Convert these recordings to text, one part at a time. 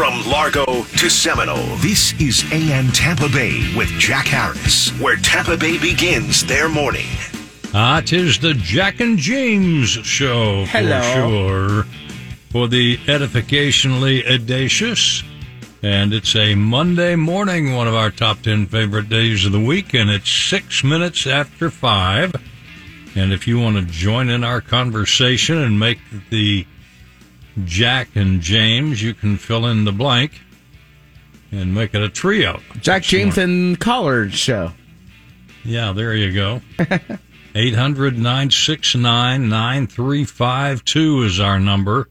From Largo to Seminole, this is AM Tampa Bay with Jack Harris, where Tampa Bay begins their morning. Ah, tis the Jack and James show Hello. for sure. For the edificationally audacious. And it's a Monday morning, one of our top 10 favorite days of the week, and it's six minutes after five. And if you want to join in our conversation and make the Jack and James, you can fill in the blank and make it a trio. Jack James and Collard show. Yeah, there you go. 800 969 9352 is our number.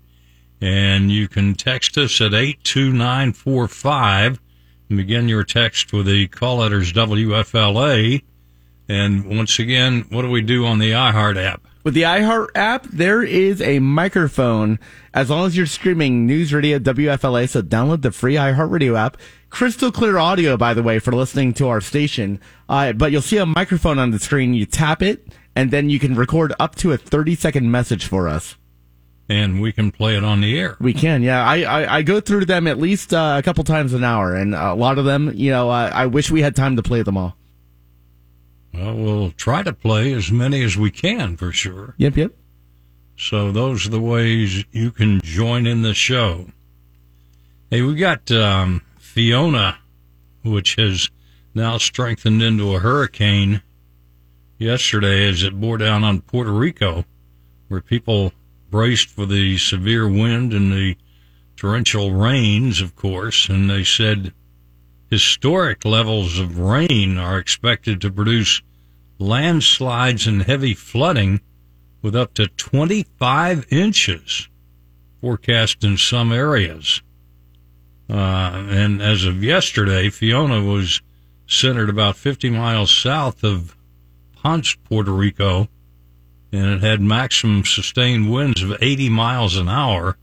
And you can text us at 82945 and begin your text with the call letters WFLA. And once again, what do we do on the iHeart app? With the iHeart app, there is a microphone as long as you're streaming News Radio WFLA. So download the free iHeart Radio app. Crystal clear audio, by the way, for listening to our station. Uh, but you'll see a microphone on the screen. You tap it, and then you can record up to a 30 second message for us. And we can play it on the air. We can, yeah. I, I, I go through them at least uh, a couple times an hour, and a lot of them, you know, uh, I wish we had time to play them all. Well, we'll try to play as many as we can for sure. Yep, yep. So those are the ways you can join in the show. Hey, we got um, Fiona, which has now strengthened into a hurricane yesterday as it bore down on Puerto Rico, where people braced for the severe wind and the torrential rains, of course, and they said historic levels of rain are expected to produce landslides and heavy flooding with up to 25 inches forecast in some areas. Uh, and as of yesterday, Fiona was centered about 50 miles south of Ponce, Puerto Rico, and it had maximum sustained winds of 80 miles an hour,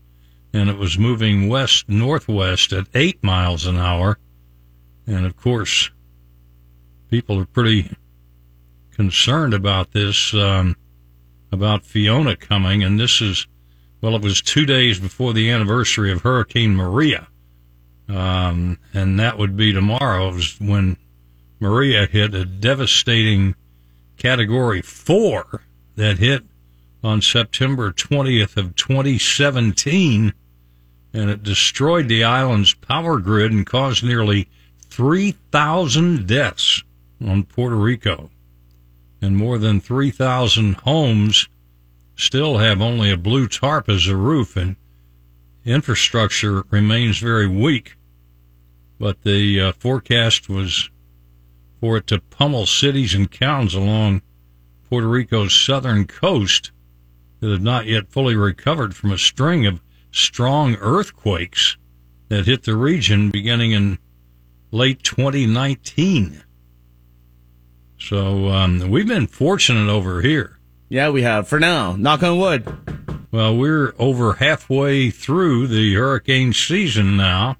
and it was moving west northwest at 8 miles an hour. And of course, people are pretty concerned about this, um, about Fiona coming, and this is, well, it was two days before the anniversary of Hurricane Maria. Um, and that would be tomorrow when Maria hit a devastating category four that hit on September 20th of 2017 and it destroyed the island's power grid and caused nearly 3,000 deaths on Puerto Rico. And more than 3,000 homes still have only a blue tarp as a roof and infrastructure remains very weak. But the uh, forecast was for it to pummel cities and towns along Puerto Rico's southern coast that have not yet fully recovered from a string of strong earthquakes that hit the region beginning in late 2019. So um, we've been fortunate over here. Yeah, we have for now. Knock on wood. Well, we're over halfway through the hurricane season now.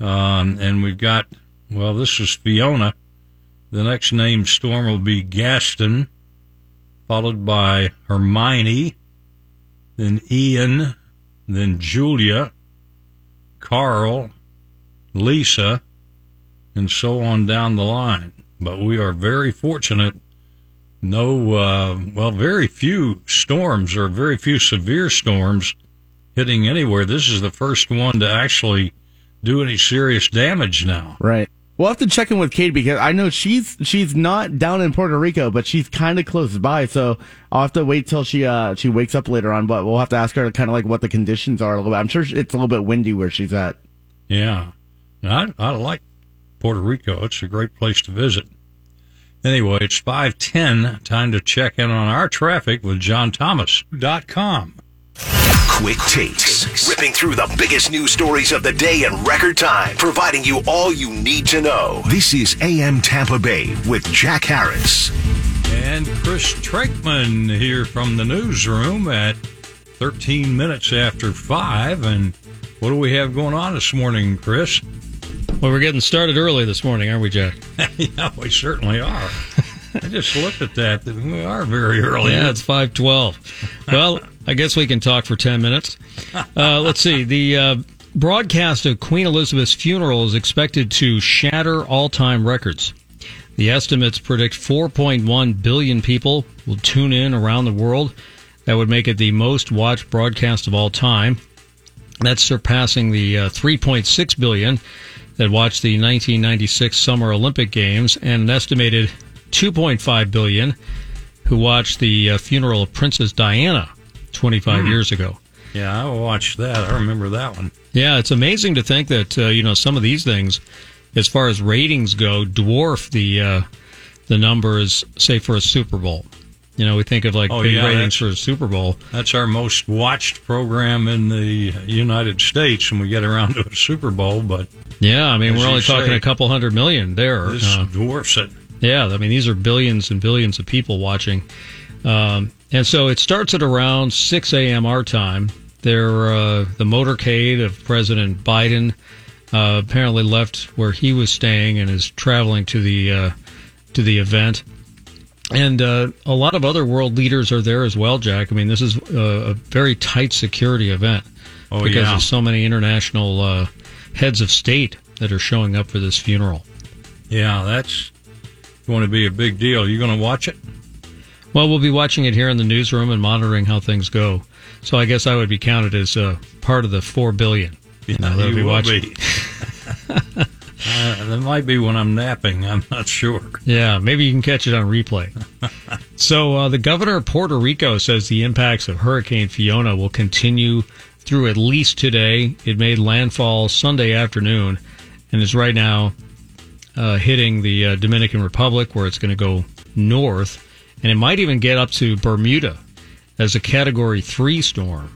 Um, and we've got, well, this is Fiona. The next named storm will be Gaston, followed by Hermione, then Ian, then Julia, Karl, Lisa, and so on down the line. But we are very fortunate. No, uh, well, very few storms or very few severe storms hitting anywhere. This is the first one to actually do any serious damage now. Right. We'll have to check in with Kate because I know she's she's not down in Puerto Rico, but she's kind of close by. So I'll have to wait till she uh she wakes up later on. But we'll have to ask her kind of like what the conditions are a little bit. I'm sure it's a little bit windy where she's at. Yeah, I I like Puerto Rico. It's a great place to visit. Anyway, it's five ten. Time to check in on our traffic with JohnThomas.com. Quick takes, ripping through the biggest news stories of the day in record time, providing you all you need to know. This is AM Tampa Bay with Jack Harris. And Chris Trakeman here from the newsroom at 13 minutes after 5. And what do we have going on this morning, Chris? Well, we're getting started early this morning, aren't we, Jack? yeah, we certainly are. I just looked at that. We are very early. Yeah, it's 512. well, I guess we can talk for 10 minutes. Uh, let's see. The uh, broadcast of Queen Elizabeth's funeral is expected to shatter all time records. The estimates predict 4.1 billion people will tune in around the world. That would make it the most watched broadcast of all time. That's surpassing the uh, 3.6 billion that watched the 1996 Summer Olympic Games and an estimated 2.5 billion who watched the uh, funeral of Princess Diana 25 mm. years ago. Yeah, I watched that. I remember that one. Yeah, it's amazing to think that uh, you know some of these things, as far as ratings go, dwarf the uh, the numbers, say for a Super Bowl. You know, we think of like oh, big yeah, ratings for a Super Bowl. That's our most watched program in the United States when we get around to a Super Bowl. But yeah, I mean, we're only talking say, a couple hundred million there. This uh, dwarfs it. Yeah, I mean, these are billions and billions of people watching. Um, and so it starts at around 6 a.m. our time. There, uh, the motorcade of President Biden uh, apparently left where he was staying and is traveling to the uh, to the event. And uh, a lot of other world leaders are there as well, Jack. I mean, this is a, a very tight security event oh, because yeah. of so many international uh, heads of state that are showing up for this funeral. Yeah, that's going to be a big deal. You going to watch it? Well, we'll be watching it here in the newsroom and monitoring how things go. So I guess I would be counted as uh, part of the four billion. Yeah, uh, you be will watching. be. uh, that might be when I'm napping. I'm not sure. Yeah, maybe you can catch it on replay. so uh, the governor of Puerto Rico says the impacts of Hurricane Fiona will continue through at least today. It made landfall Sunday afternoon and is right now uh, hitting the uh, Dominican Republic, where it's going to go north, and it might even get up to Bermuda as a Category 3 storm.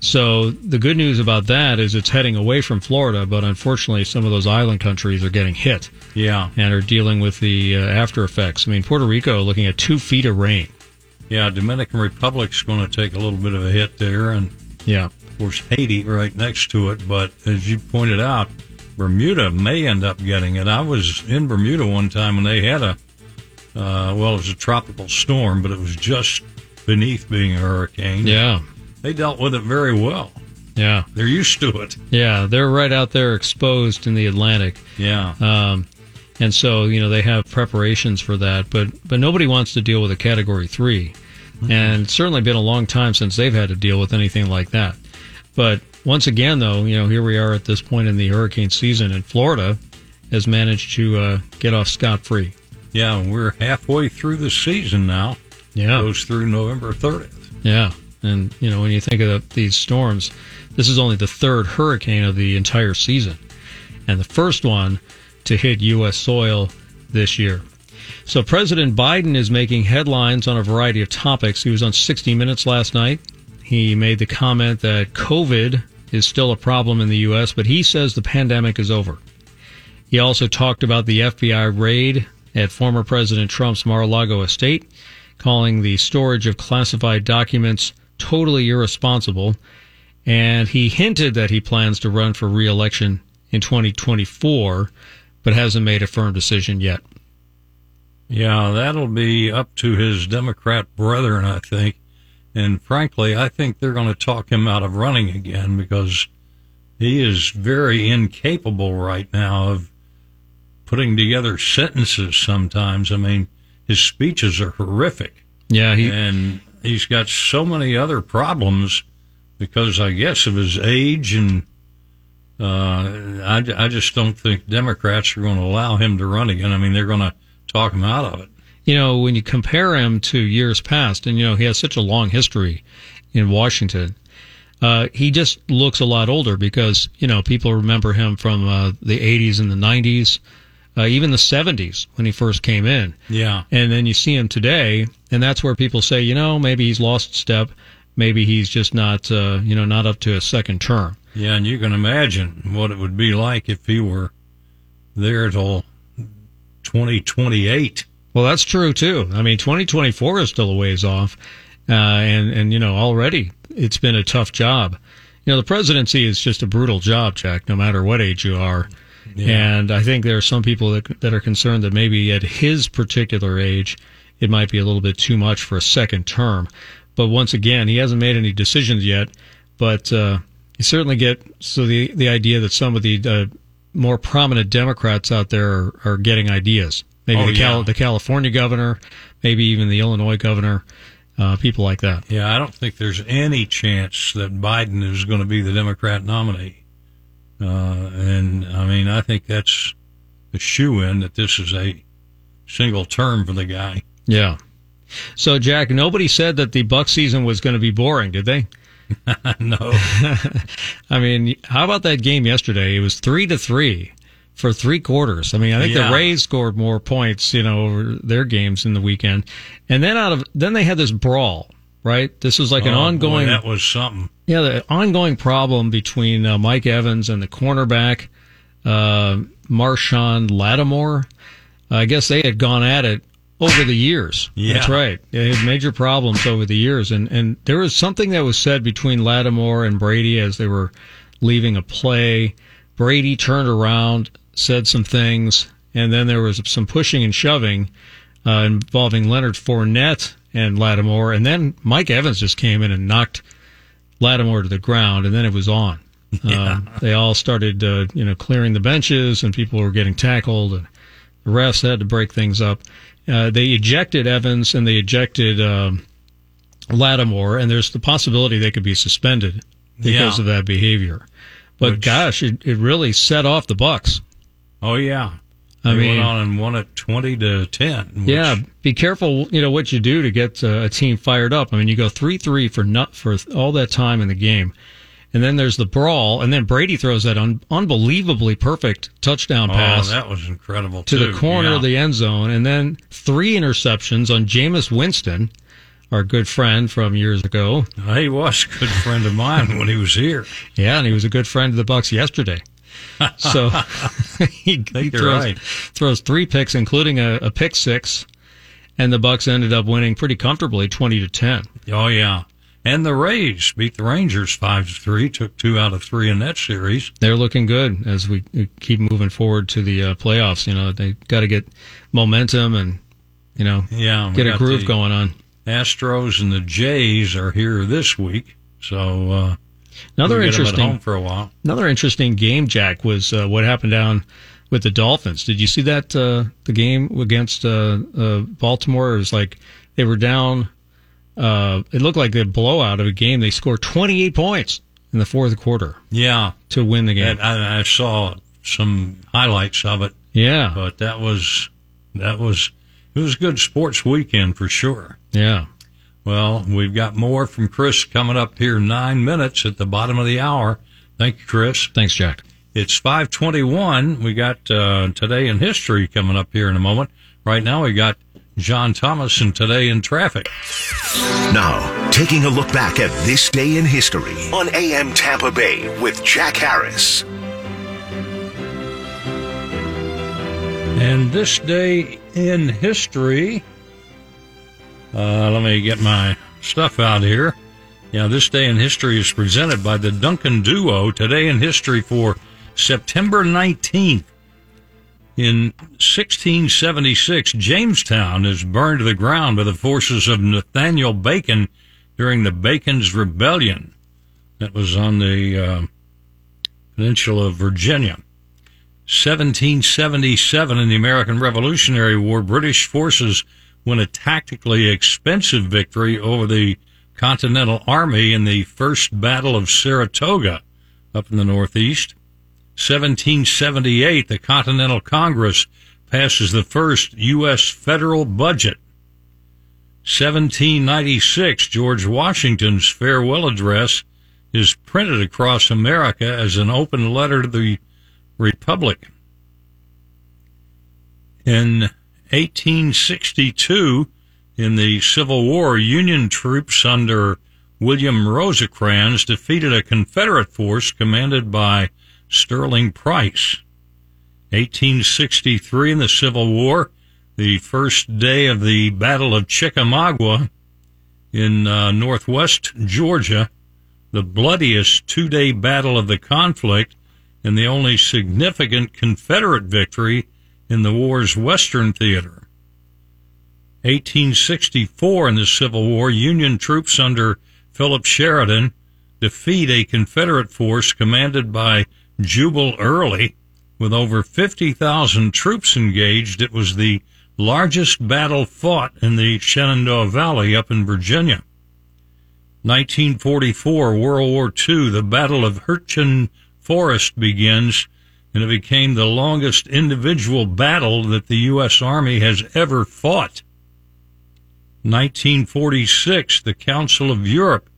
So the good news about that is it's heading away from Florida, but unfortunately, some of those island countries are getting hit. Yeah, and are dealing with the uh, after effects. I mean, Puerto Rico looking at two feet of rain. Yeah, Dominican Republic's going to take a little bit of a hit there, and yeah, of course Haiti right next to it. But as you pointed out, Bermuda may end up getting it. I was in Bermuda one time when they had a uh, well, it was a tropical storm, but it was just beneath being a hurricane. Yeah. They dealt with it very well. Yeah. They're used to it. Yeah. They're right out there exposed in the Atlantic. Yeah. Um, and so, you know, they have preparations for that, but, but nobody wants to deal with a category 3 mm-hmm. And certainly been a long time since they've had to deal with anything like that. But once again, though, you know, here we are at this point in the hurricane season, and Florida has managed to uh, get off scot free. Yeah, we're halfway through the season now. Yeah. It goes through November 30th. Yeah. And, you know, when you think of the, these storms, this is only the third hurricane of the entire season, and the first one to hit U.S. soil this year. So President Biden is making headlines on a variety of topics. He was on 60 Minutes last night. He made the comment that COVID is still a problem in the U.S., but he says the pandemic is over. He also talked about the FBI raid at former President Trump's Mar-a-Lago estate, calling the storage of classified documents totally irresponsible. And he hinted that he plans to run for reelection in 2024, but hasn't made a firm decision yet. Yeah, that'll be up to his Democrat brethren, I think. And frankly, I think they're going to talk him out of running again because he is very incapable right now of putting together sentences sometimes. I mean, his speeches are horrific. Yeah, he, and he's got so many other problems because I guess of his age and uh, I, I just don't think Democrats are going to allow him to run again. I mean, they're going to talk him out of it. You know, when you compare him to years past, and you know he has such a long history in Washington, uh, he just looks a lot older because you know people remember him from uh, the 80s and the 90s uh, even the 70s when he first came in. Yeah. And then you see him today, and that's where people say, you know, maybe he's lost step. Maybe he's just not, uh, you know, not up to a second term. Yeah, and you can imagine what it would be like if he were there till 2028. Well, that's true too. I mean, 2024 is still a ways off, uh, and and you know already it's been a tough job. You know, the presidency is just a brutal job, Jack. No matter what age you are, yeah. And I think there are some people that, that are concerned that maybe at his particular age, it might be a little bit too much for a second term. But once again, he hasn't made any decisions yet. But uh, you certainly get so the the idea that some of the uh, more prominent Democrats out there are, are getting ideas. Maybe Oh, the, Cal- yeah. the California governor, maybe even the Illinois governor, uh, people like that. Yeah, I don't think there's any chance that Biden is going to be the Democrat nominee. Uh, and I mean, I think that's a shoe in that this is a single term for the guy. Yeah. So Jack, nobody said that the Buck season was going to be boring, did they? no. I mean, how about that game yesterday? It was three to three for three quarters. I mean, I think Yeah. the Rays scored more points, you know, over their games in the weekend, and then out of then they had this brawl. Right, this was like an Oh, boy, ongoing. that was something. Yeah, the ongoing problem between uh, Mike Evans and the cornerback, uh, Marshon Lattimore. I guess they had gone at it over the years. Yeah. That's right. They had major problems over the years. And, and there was something that was said between Lattimore and Brady as they were leaving a play. Brady turned around, said some things, and then there was some pushing and shoving uh, involving Leonard Fournette and Lattimore. And then Mike Evans just came in and knocked Lattimore to the ground, and then it was on. Um, they all started, uh, you know, clearing the benches, and people were getting tackled, and the refs had to break things up. Uh, they ejected Evans and they ejected um, Lattimore, and there's the possibility they could be suspended because Yeah. of that behavior. But Which- gosh, it, it really set off the Bucks. Oh yeah. I They mean, went on and won it twenty to ten. which- Yeah, be careful. You know what you do to get uh, a team fired up. I mean, you go three three for not for all that time in the game, and then there's the brawl, and then Brady throws that un- unbelievably perfect touchdown pass. Oh, pass that was incredible to too. the corner yeah. of the end zone, and then three interceptions on Jameis Winston, our good friend from years ago. He was a good friend of mine when he was here. Yeah, and he was a good friend of the Bucks yesterday. So he, he throws, right. throws three picks, including a, a pick six, and the Bucks ended up winning pretty comfortably, twenty to ten. Oh yeah. And the Rays beat the Rangers five to three. Took two out of three in that series. They're looking good as we keep moving forward to the uh, playoffs. You know, they got to get momentum and you know Yeah, get a groove going on. Astros and the Jays are here this week, so uh, Another we'll get 'em at interesting for a while. Another interesting game, Jack, was uh, what happened down with the Dolphins. Did you see that uh, the game against uh, uh, Baltimore? It was like they were down. Uh, it looked like a blowout of a game. They scored 28 points in the fourth quarter Yeah, to win the game. and I, I saw some highlights of it, yeah, but that was that was it was a good sports weekend for sure. yeah. Well, we've got more from Chris coming up here nine minutes at the bottom of the hour. Thank you, Chris. Thanks, Jack. It's 521. We got uh, Today in History coming up here in a moment. Right now, we got John Thomas and Today in Traffic. Now, taking a look back at this day in history on AM Tampa Bay with Jack Harris. And this day in history, uh, let me get my stuff out here. Yeah, this day in history is presented by the Duncan Duo. Today in history for September 19th. In 1676, Jamestown is burned to the ground by the forces of Nathaniel Bacon during the Bacon's Rebellion. That was on the uh, peninsula of Virginia. 1777 in the American Revolutionary War, British forces win a tactically expensive victory over the Continental Army in the First Battle of Saratoga up in the Northeast. 1778, the Continental Congress passes the first U.S. federal budget. 1796, George Washington's farewell address is printed across America as an open letter to the Republic. In 1862, in the Civil War, Union troops under William Rosecrans defeated a Confederate force commanded by Sterling Price. 1863 in the Civil War, the first day of the Battle of Chickamauga in uh, northwest Georgia, the bloodiest two day battle of the conflict and the only significant Confederate victory in the war's western theater. 1864 in the Civil War, Union troops under Philip Sheridan defeat a Confederate force commanded by Jubal Early with over 50,000 troops engaged. It was the largest battle fought in the Shenandoah Valley up in Virginia. 1944, World War II, the Battle of Hurtgen Forest begins, and it became the longest individual battle that the U.S. Army has ever fought. 1946, the Council of Europe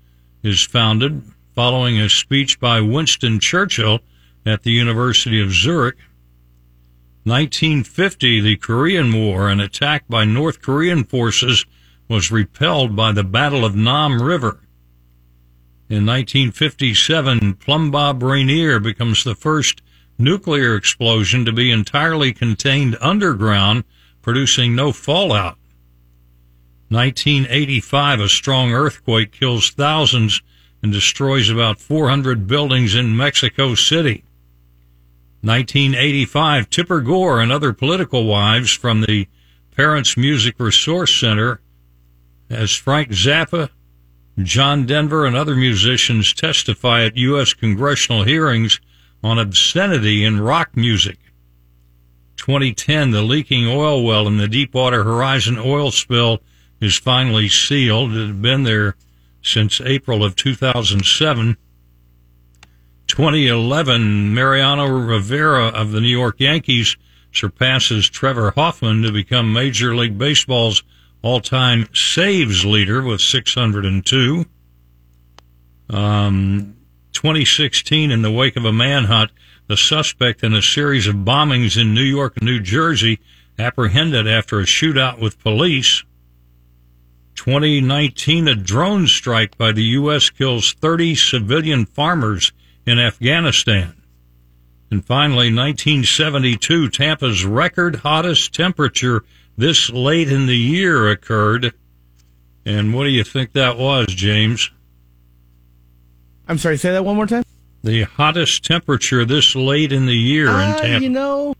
is founded following a speech by Winston Churchill at the University of Zurich. 1950, the Korean War, an attack by North Korean forces was repelled by the Battle of Nam River. In 1957, Plumbbob Rainier becomes the first nuclear explosion to be entirely contained underground, producing no fallout. 1985, a strong earthquake kills thousands and destroys about 400 buildings in Mexico City. 1985, Tipper Gore and other political wives from the Parents Music Resource Center as Frank Zappa, John Denver and other musicians testify at U.S. congressional hearings on obscenity in rock music. 2010, the leaking oil well in the Deepwater Horizon oil spill is finally sealed. It had been there since April of 2007. 2011, Mariano Rivera of the New York Yankees surpasses Trevor Hoffman to become Major League Baseball's all-time saves leader with 602. Um, 2016, in the wake of a manhunt, the suspect in a series of bombings in New York and New Jersey apprehended after a shootout with police. 2019, a drone strike by the U.S. kills 30 civilian farmers in Afghanistan. And finally, 1972, Tampa's record hottest temperature this late in the year occurred. And what do you think that was, James? I'm sorry, say that one more time. The hottest temperature this late in the year uh, in Tampa. You know,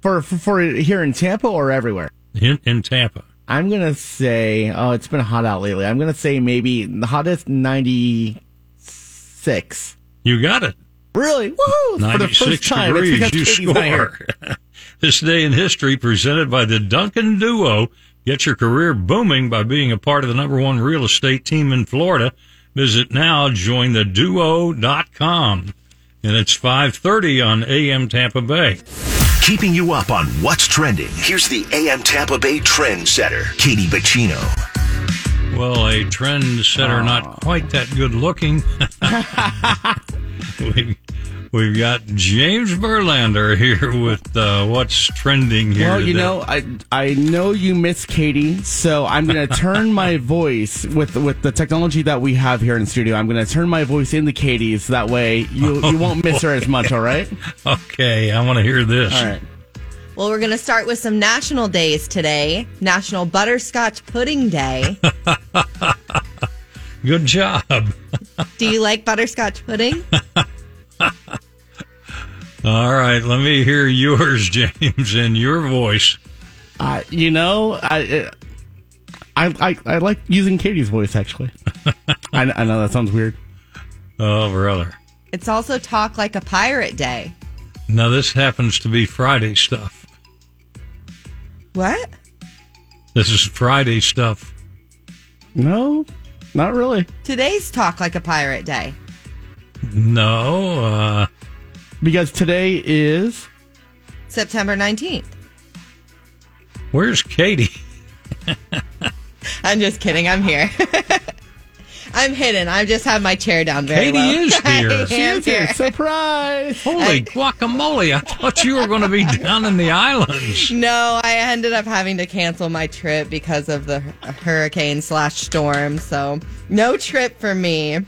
for, for, for here in Tampa or everywhere? In, in Tampa. I'm gonna say, oh, it's been hot out lately. I'm gonna say maybe the hottest 96. You got it. Really? Woohoo! For the first time. degrees, you Katie's score. this day in history presented by the Duncan Duo. Get your career booming by being a part of the number one real estate team in Florida. Visit now, jointheduo.com. And it's 530 on AM Tampa Bay. Keeping you up on what's trending. Here's the AM Tampa Bay trend setter, Katie Bacino. Well, a trendsetter, not quite that good looking. we, we've got James Verlander here with uh, what's trending here. Well, you today. know, I I know you miss Katie, so I'm gonna turn my voice with with the technology that we have here in the studio. I'm gonna turn my voice into Katie's. That way, you you won't miss her as much. All right. Okay, I want to hear this. All right. Well, we're going to start with some national days today. National Butterscotch Pudding Day. Good job. Do you like butterscotch pudding? All right, let me hear yours, James, in your voice. Uh, you know, I, I I I like using Katie's voice actually. I, I know that sounds weird. Oh, brother. It's also Talk Like a Pirate Day. Now, this happens to be Friday stuff. What? This is Friday stuff. No, not really. Today's Talk Like a Pirate Day. No, uh, Because today is September 19th. where's Katie? I'm just kidding. I'm here. I'm hidden. I just have my chair down very Katie low. is here. She is here. here. Surprise! Holy guacamole. I thought you were going to be down in the islands. No, I ended up having to cancel my trip because of the hurricane slash storm. So no trip for me.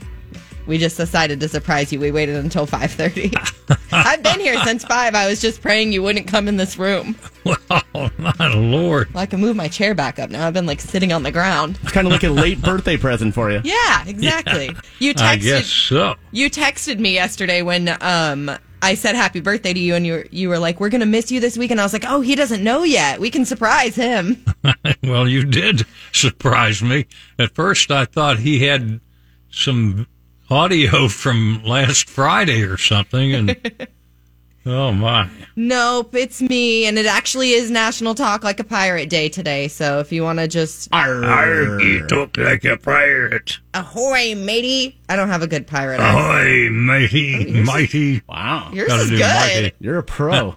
We just decided to surprise you. We waited until 5:30. I've been here since five. I was just praying you wouldn't come in this room. Oh, my Lord. Well, I can move my chair back up now. I've been like sitting on the ground. It's kind of like a late birthday present for you. Yeah, exactly. You texted. I guess so. You texted me yesterday when um I said happy birthday to you, and you were, you were like, "We're gonna miss you this week," and I was like, "Oh, he doesn't know yet. We can surprise him." well, you did surprise me. At first, I thought he had some audio from last Friday or something, and oh my, Nope, it's me, and it actually is National Talk Like a Pirate Day today. So if you want to just you talk like a pirate. ahoy, matey! I don't have a good pirate. Accent. Ahoy, matey, mighty. Wow. Yours Gotta is good. mighty. You're a pro.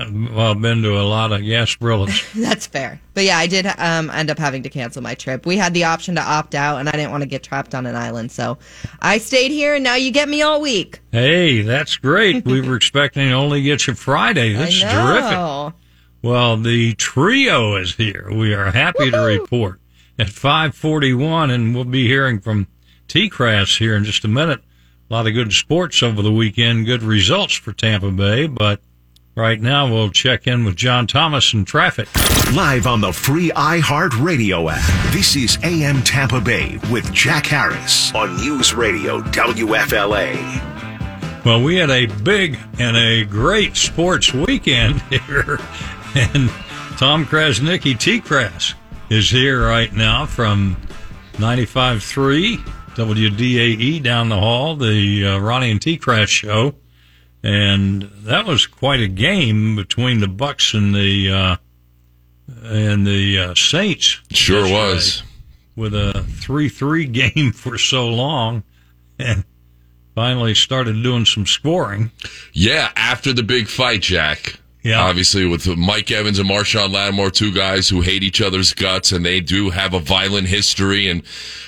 Well, I've been to a lot of Gasparillas. That's fair. But yeah, I did um, end up having to cancel my trip. We had the option to opt out, and I didn't want to get trapped on an island, so I stayed here, and now you get me all week. Hey, that's great. We were expecting to only get you Friday. That's I terrific. Well, the trio is here. We are happy to report at 541, and we'll be hearing from T-Crass here in just a minute. A lot of good sports over the weekend, good results for Tampa Bay, but right now we'll check in with John Thomas in traffic. Live on the free iHeart Radio app. This is AM Tampa Bay with Jack Harris on News Radio WFLA. Well, we had a big and a great sports weekend here, and Tom Krasniqi, T-Crass, is here right now from 95.3 WDAE down the hall, the uh, Ronnie and T-Crass show, and that was quite a game between the Bucks and the uh, and the uh, Saints. Sure was. with a three-three game for so long, and finally started doing some scoring. Yeah, after the big fight, Jack. Yeah. Obviously, with Mike Evans and Marshon Lattimore, two guys who hate each other's guts, and they do have a violent history. And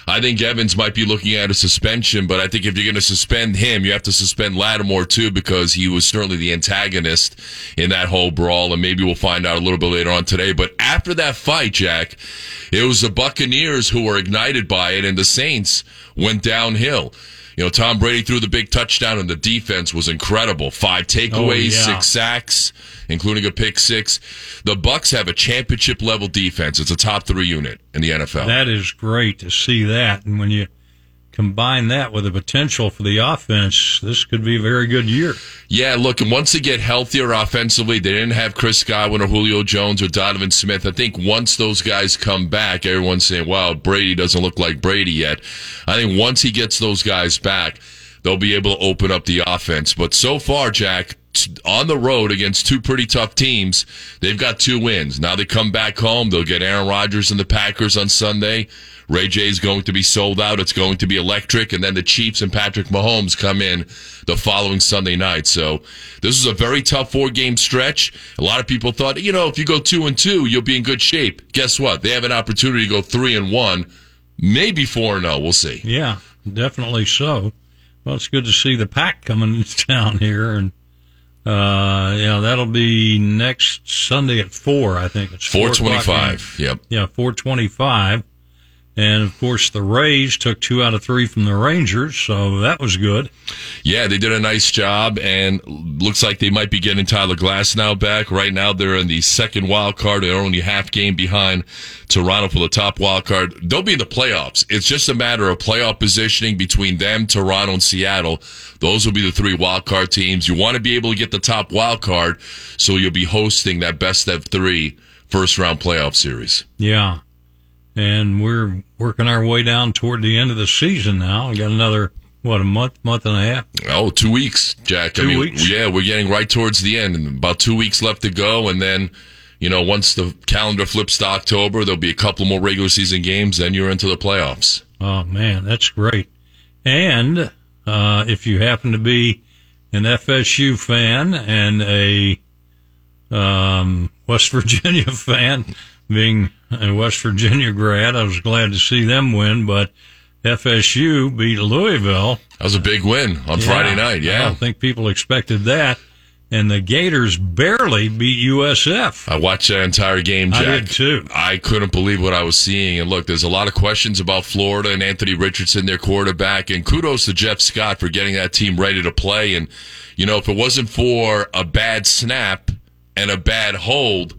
I think Evans might be looking at a suspension, but I think if you're going to suspend him, you have to suspend Lattimore too, because he was certainly the antagonist in that whole brawl. And maybe we'll find out a little bit later on today. But after that fight, Jack, it was the Buccaneers who were ignited by it, and the Saints went downhill. You know, Tom Brady threw the big touchdown, and the defense was incredible. Five oh, takeaways, yeah. six sacks, including a pick six. The Bucks have a championship level defense. It's a top three unit in the NFL. That is great to see that. And when you combine that with the potential for the offense, this could be a very good year. yeah, look, and once they get healthier offensively, they didn't have Chris Godwin or Julio Jones or Donovan Smith. I think once those guys come back, everyone's saying, "Wow, Brady doesn't look like Brady yet." I think once he gets those guys back, they'll be able to open up the offense. But so far, Jack, on the road against two pretty tough teams, they've got two wins. Now they come back home. They'll get Aaron Rodgers and the Packers on Sunday. Ray Jay is going to be sold out. It's going to be electric. And then the Chiefs and Patrick Mahomes come in the following Sunday night. So this is a very tough four game stretch. A lot of people thought, you know, if you go two and two, you'll be in good shape. Guess what? They have an opportunity to go three and one, maybe four and oh. We'll see. Yeah, definitely so. Well, it's good to see the pack coming into town here, and uh, yeah, that'll be next Sunday at four. I think it's 425. Yep. Yeah, four twenty-five. And of course, the Rays took two out of three from the Rangers, so that was good. Yeah, they did a nice job, and looks like they might be getting Tyler Glasnow back. Right now, they're in the second wild card. They're only half game behind Toronto for the top wild card. They'll be in the playoffs. It's just a matter of playoff positioning between them, Toronto, and Seattle. Those will be the three wild card teams. You want to be able to get the top wild card, so you'll be hosting that best of three first round playoff series. Yeah. And we're working our way down toward the end of the season now. We got another, what, a month, month and a half? Oh, two weeks, Jack. I Two mean, weeks? yeah, we're getting right towards the end, and about two weeks left to go, and then, you know, once the calendar flips to October, there'll be a couple more regular season games. Then you're into the playoffs. Oh man, that's great. And uh, if you happen to be an FSU fan and a um, West Virginia fan, being a West Virginia grad, I was glad to see them win. But FSU beat Louisville That was a big win on Friday night. I Yeah. don't think people expected that. And the Gators barely beat USF. I watched that entire game, I did too. I couldn't believe what I was seeing. And look, there's a lot of questions about Florida and Anthony Richardson, their quarterback. And kudos to Jeff Scott for getting that team ready to play. And, you know, if it wasn't for a bad snap and a bad hold,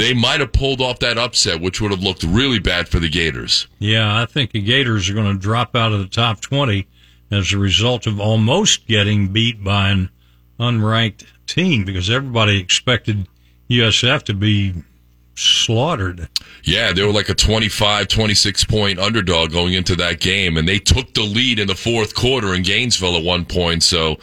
they might have pulled off that upset, which would have looked really bad for the Gators. Yeah, I think the Gators are going to drop out of the top 20 as a result of almost getting beat by an unranked team because everybody expected USF to be slaughtered. Yeah, they were like a 25, 26 point underdog going into that game, and they took the lead in the fourth quarter in Gainesville at one point. So,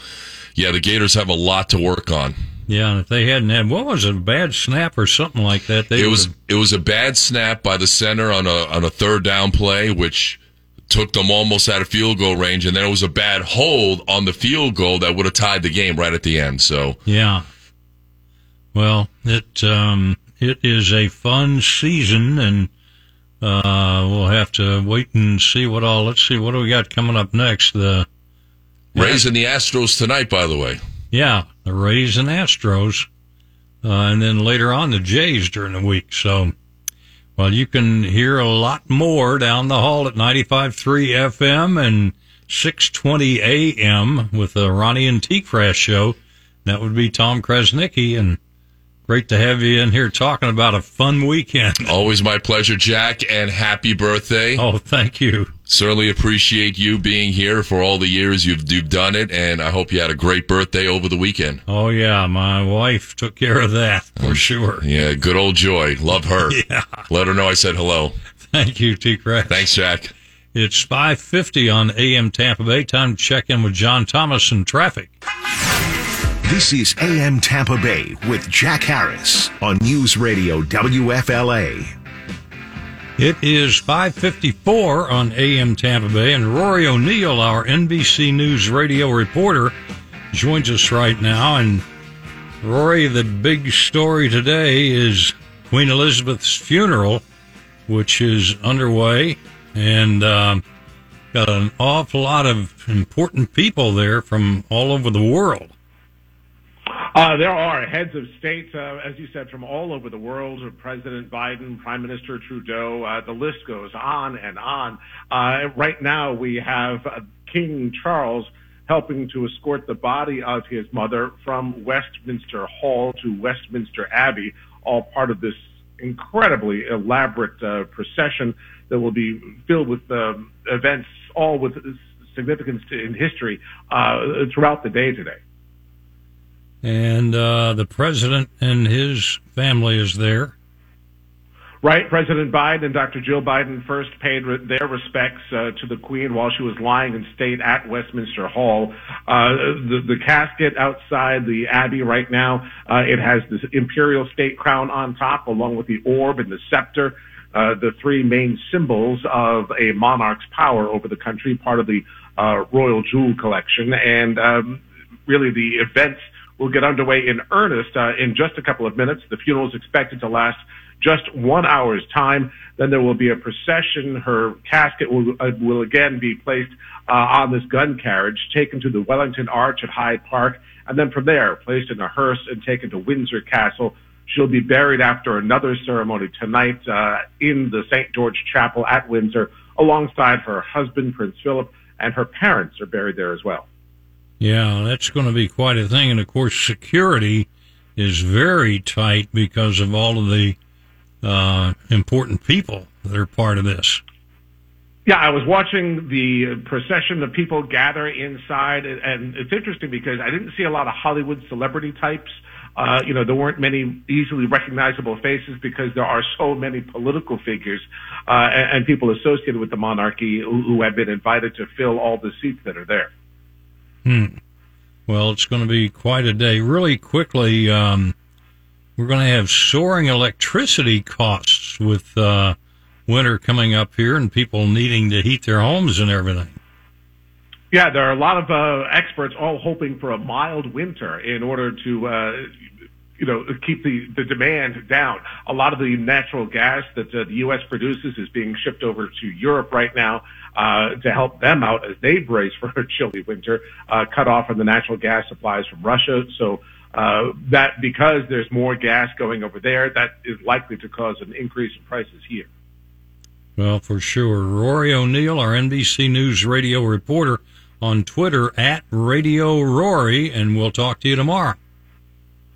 yeah, the Gators have a lot to work on. Yeah, and if they hadn't had what was it, a bad snap or something like that, they It was it was a bad snap by the center on a on a third down play, which took them almost out of field goal range, and then it was a bad hold on the field goal that would have tied the game right at the end. So yeah. Well, it um, it is a fun season, and uh, we'll have to wait and see what all. Let's see what do we got coming up next. The Rays and the Astros tonight, by the way. Yeah, the Rays and Astros, uh, and then later on the Jays during the week. So, well, you can hear a lot more down the hall at 95.3 FM and 620 AM with the Ronnie and T Crash show. That would be Tom Krasniqi, and great to have you in here talking about a fun weekend. Always my pleasure, Jack, and happy birthday. Oh, thank you. Certainly appreciate you being here for all the years you've, you've done it, and I hope you had a great birthday over the weekend. Oh, yeah, my wife took care of that for mm. sure. Yeah, good old Joy. Love her. Yeah. Let her know I said hello. Thank you, T Crash. Thanks, Jack. It's 550 on AM Tampa Bay. Time to check in with John Thomas in traffic. This is AM Tampa Bay with Jack Harris on News Radio WFLA. It is 554 on AM Tampa Bay, and Rory O'Neill, our NBC News radio reporter, joins us right now. And Rory, the big story today is Queen Elizabeth's funeral, which is underway, and um, got an awful lot of important people there from all over the world. Uh, there are heads of state, uh, as you said, from all over the world. President Biden, Prime Minister Trudeau. Uh, the list goes on and on. Uh, right now, we have uh, King Charles helping to escort the body of his mother from Westminster Hall to Westminster Abbey, all part of this incredibly elaborate uh, procession that will be filled with um events, all with significance in history uh, throughout the day today. And uh, the president and his family is there. Right, President Biden and Dr. Jill Biden first paid re- their respects uh, to the Queen while she was lying in state at Westminster Hall. Uh, the, the casket outside the Abbey right now, uh, it has this imperial state crown on top, along with the orb and the scepter, uh, the three main symbols of a monarch's power over the country, part of the uh, royal jewel collection, and um, really the events will get underway in earnest uh, in just a couple of minutes. The funeral is expected to last just one hour's time. Then there will be a procession. Her casket will, uh, will again be placed uh, on this gun carriage, taken to the Wellington Arch at Hyde Park, and then from there placed in a hearse and taken to Windsor Castle. She'll be buried after another ceremony tonight uh, in the St. George Chapel at Windsor, alongside her husband, Prince Philip, and her parents are buried there as well. Yeah, that's going to be quite a thing. And of course, security is very tight because of all of the uh, important people that are part of this. Yeah, I was watching the procession of people gather inside, and it's interesting because I didn't see a lot of Hollywood celebrity types. Uh, you know, there weren't many easily recognizable faces because there are so many political figures uh, and, and people associated with the monarchy who, who have been invited to fill all the seats that are there. Hmm. Well, it's going to be quite a day. Really quickly, um, we're going to have soaring electricity costs with uh, winter coming up here and people needing to heat their homes and everything. Yeah, there are a lot of uh, experts all hoping for a mild winter in order to, uh, you know, keep the, the demand down. A lot of the natural gas that uh, the U.S. produces is being shipped over to Europe right now uh, to help them out as they brace for a chilly winter, uh, cut off from the natural gas supplies from Russia. So uh, that because there's more gas going over there, that is likely to cause an increase in prices here. Well, for sure. Rory O'Neill, our NBC News radio reporter, on Twitter at Radio Rory, and we'll talk to you tomorrow.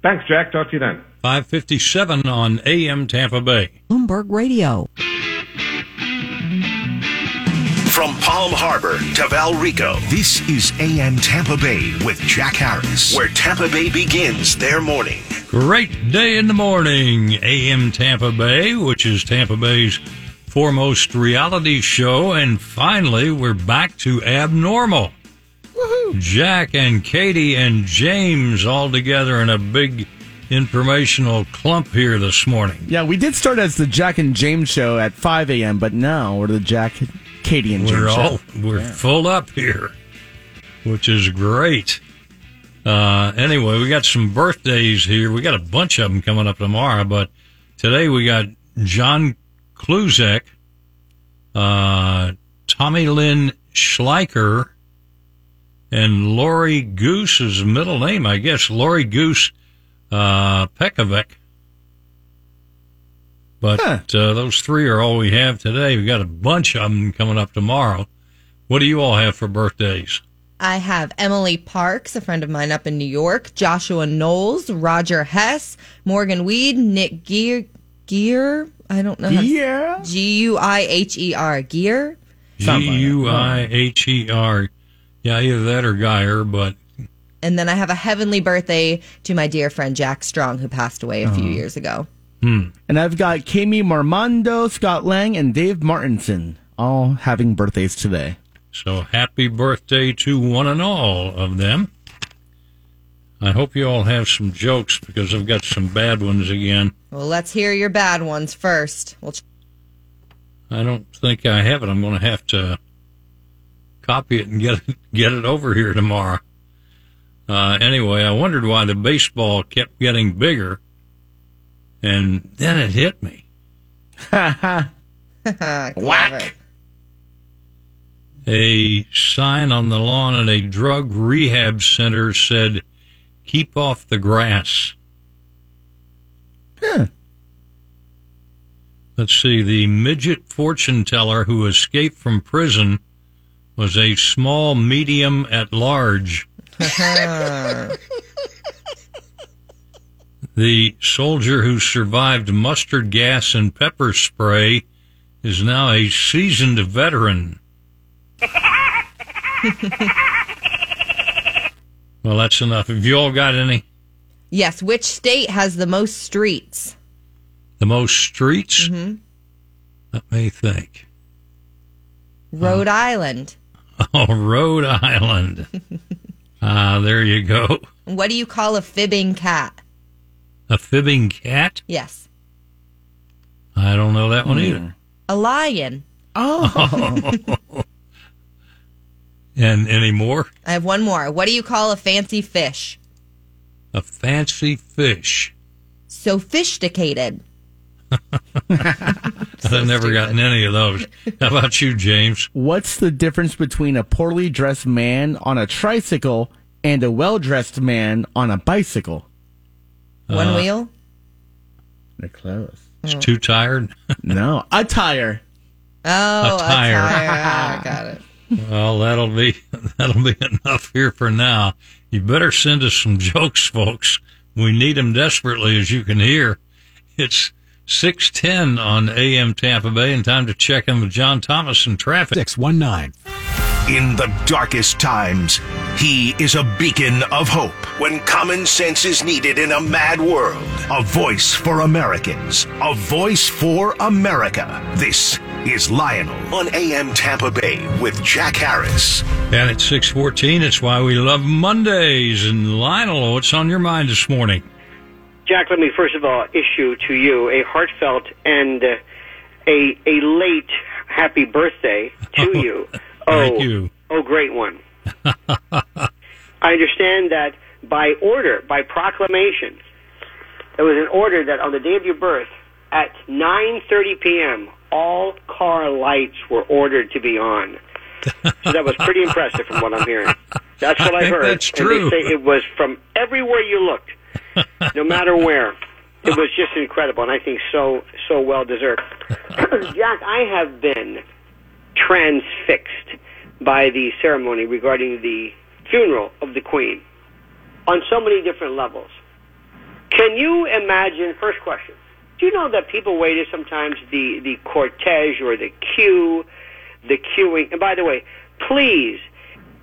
Thanks, Jack. Talk to you then. 557 on AM Tampa Bay. Bloomberg Radio. From Palm Harbor to Valrico, this is AM Tampa Bay with Jack Harris, where Tampa Bay begins their morning. Great day in the morning, AM Tampa Bay, which is Tampa Bay's foremost reality show. And finally, we're back to abnormal. Jack and Katie and James all together in a big informational clump here this morning. Yeah, we did start as the Jack and James show at 5 a.m., but now we're the Jack, Katie, and James We're show. all we're full up here, which is great. Uh, anyway, we got some birthdays here. We got a bunch of them coming up tomorrow, but today we got John Kluzek, uh, Tommy Lynn Schleicher, and Lori Goose's middle name, I guess, Lori Goose uh, Pekovic. But Huh. uh, those three are all we have today. We've got a bunch of them coming up tomorrow. What do you all have for birthdays? I have Emily Parks, a friend of mine up in New York, Joshua Knowles, Roger Hess, Morgan Weed, Nick Gear, Gear. I don't know. how to- Yeah. G U I H E R. Gear. G Something like that. U I H E R. Yeah, either that or Geyer, but And then I have a heavenly birthday to my dear friend Jack Strong, who passed away a Uh-huh. few years ago. And I've got Kami Marmando, Scott Lang, and Dave Martinson all having birthdays today. so happy birthday to one and all of them. I hope you all have some jokes because I've got some bad ones again. Well, let's hear your bad ones first. We'll I don't think I have it. I'm going to have to copy it and get it, get it over here tomorrow. Uh, anyway, I wondered why the baseball kept getting bigger, and then it hit me. Ha ha! Whack. A sign on the lawn at a drug rehab center said, "Keep off the grass." Huh. Let's see. The midget fortune teller who escaped from prison was a small medium at large. the soldier who survived mustard gas and pepper spray is now a seasoned veteran. well, that's enough. Have you all got any? Yes. Which state has the most streets? The most streets? Mm-hmm. Let me think. Rhode Island. Oh, Rhode Island. Ah, there you go. What do you call a fibbing cat? A fibbing cat? Yes. I don't know that one either. A lion. Oh, And any more? I have one more. What do you call a fancy fish? A fancy fish. Sophisticated. I've never gotten any of those. How about you, James? what's the difference between a poorly dressed man on a tricycle and a well dressed man on a bicycle? One wheel. They're close. It's too tired. No, a tire. Oh, A tire. Ah, got it. Well, that'll be that'll be enough here for now. You better send us some jokes, folks. We need them desperately, as you can hear. It's six ten on AM Tampa Bay, and time to check in with John Thomas in traffic. 619. In the darkest times, he is a beacon of hope. When common sense is needed in a mad world, a voice for Americans, a voice for America. This is Lionel on AM Tampa Bay with Jack Harris. And at six fourteen. It's why we love Mondays. And Lionel, what's on your mind this morning? Jack, let me first of all issue to you a heartfelt and uh, a a late happy birthday to you. Thank oh, you. oh, great one. I understand that by order, by proclamation, there was an order that on the day of your birth, at 9:30 p.m., all car lights were ordered to be on. So that was pretty impressive from what I'm hearing. That's what I I, heard. that's And true. they say it was from everywhere you looked, no matter where. It was just incredible, and I think so so well deserved. Jack, I have been transfixed by the ceremony regarding the funeral of the Queen on so many different levels. Can you imagine? First question: Do you know that people waited sometimes the the cortege or the queue the queuing. And by the way, please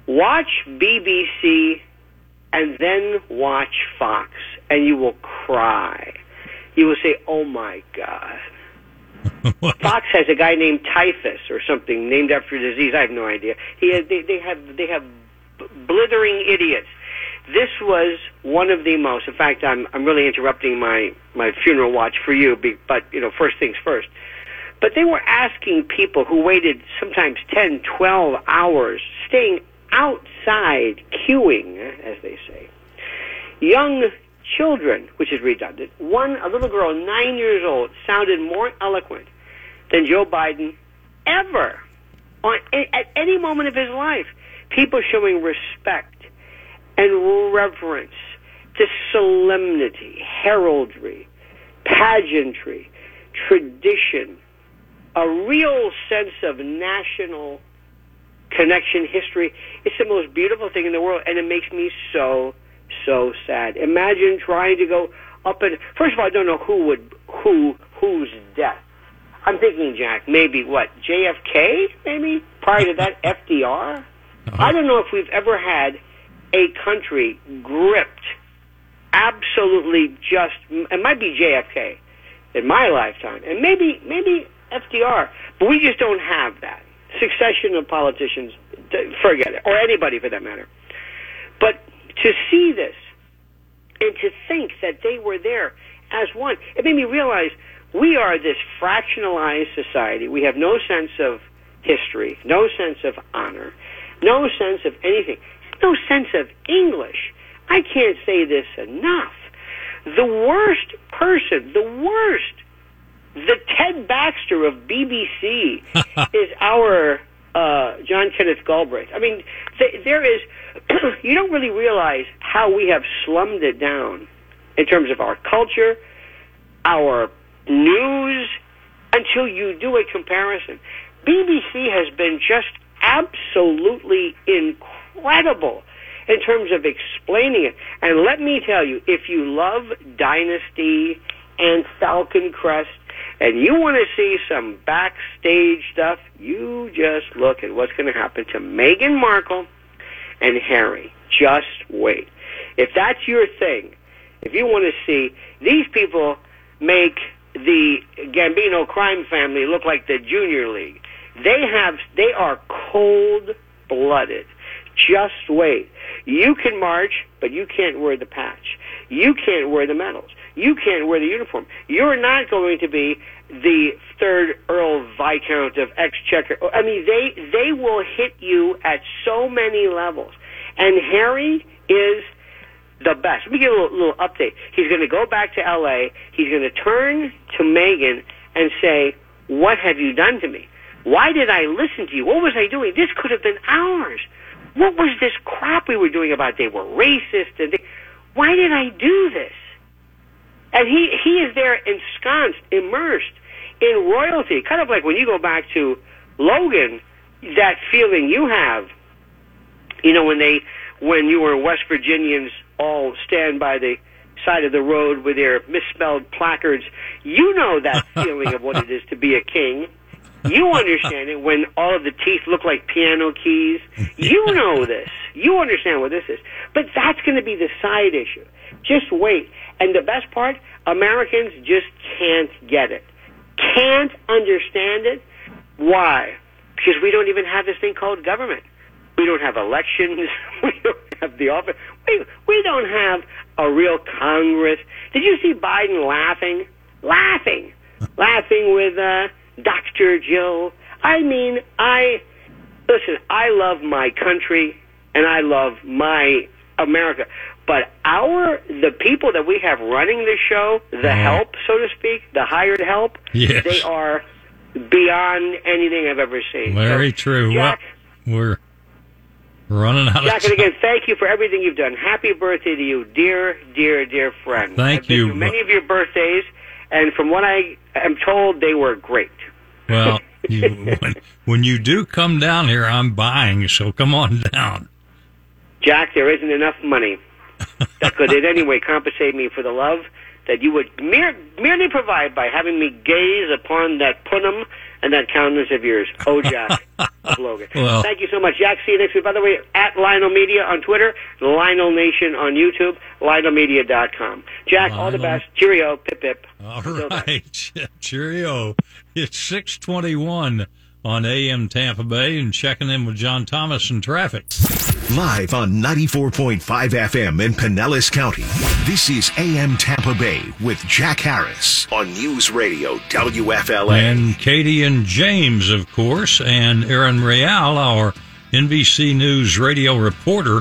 watch BBC and then watch Fox, and you will cry. You will say, "Oh my God." Fox has a guy named Typhus or something named after a disease. I have no idea. He they, they have they have blithering idiots. This was one of the most. In fact, I'm I'm really interrupting my my funeral watch for you, be, but you know, first things first. But they were asking people who waited sometimes 10, 12 hours, staying outside, queuing, as they say. Young children, which is redundant. One, a little girl, nine years old, sounded more eloquent than Joe Biden ever on at any moment of his life. People showing respect and reverence to solemnity, heraldry, pageantry, tradition, a real sense of national connection, history. It's the most beautiful thing in the world, and it makes me so, so sad. Imagine trying to go up and first of all, I don't know who would who whose death. I'm thinking, Jack, maybe what JFK, maybe prior to that, FDR. Uh-huh. I don't know if we've ever had a country gripped absolutely just. It might be JFK in my lifetime, and maybe maybe FDR, but we just don't have that succession of politicians. Forget it, or anybody for that matter. But to see this and to think that they were there as one, it made me realize we are this fractionalized society. We have no sense of history, no sense of honor, no sense of anything, no sense of English. I can't say this enough. The worst person, the worst the Ted Baxter of BBC is our uh, John Kenneth Galbraith. I mean, th- there is, you don't really realize how we have slummed it down in terms of our culture, our news, until you do a comparison. BBC has been just absolutely incredible in terms of explaining it. And let me tell you, if you love Dynasty and Falcon Crest and you want to see some backstage stuff, you just look at what's going to happen to Meghan Markle and Harry. Just wait. If that's your thing, if you want to see these people make the Gambino crime family look like the Junior League, they have they are cold blooded. Just wait. You can march, but you can't wear the patch. You can't wear the medals. You can't wear the uniform. You're not going to be the third Earl Viscount of Exchequer. I mean, they they will hit you at so many levels. And Harry is the best. Let me give a little, little update. He's going to go back to L.A. He's going to turn to Megan and say, "What have you done to me? Why did I listen to you? What was I doing? This could have been ours. What was this crap we were doing about they were racist and they, why did I do this?" And he, he is there ensconced, immersed in royalty. Kind of like when you go back to Logan, that feeling you have, you know, when they, when you were West Virginians all stand by the side of the road with their misspelled placards, you know that feeling of what it is to be a king. You understand it when all of the teeth look like piano keys. You know this. You understand what this is. But that's going to be the side issue. Just wait. And the best part, Americans just can't get it. Can't understand it. Why? Because we don't even have this thing called government. We don't have elections. We don't have the office. We, we don't have a real Congress. Did you see Biden laughing? Laughing. laughing with uh, Dr. Joe. I mean, I, listen, I love my country and I love my America. But our the people that we have running the show, the mm-hmm. help, so to speak, the hired help, Yes. they are beyond anything I've ever seen. Very So, true. Jack, well, we're running out Jack, of and time. again, thank you for everything you've done. Happy birthday to you, dear, dear, dear friend. Thank I've you. many of your birthdays, and from what I am told, they were great. Well, you, when, when you do come down here, I'm buying, so come on down. Jack, there isn't enough money that could in any way compensate me for the love, that you would mere, merely provide by having me gaze upon that punum and that countenance of yours. Oh, Jack of Logan. Well- Thank you so much, Jack. See you next week. By the way, at Lionel Media on Twitter, Lionel Nation on YouTube, LionelMedia.com. Jack, all the best. Cheerio. Pip pip. All Until then. right. Cheerio. It's 621 on AM Tampa Bay and checking in with John Thomas in traffic. Live on 94.5 FM in Pinellas County. This is AM Tampa Bay with Jack Harris on News Radio WFLA. And Katie and James, of course, and Aaron Real, our NBC News radio reporter.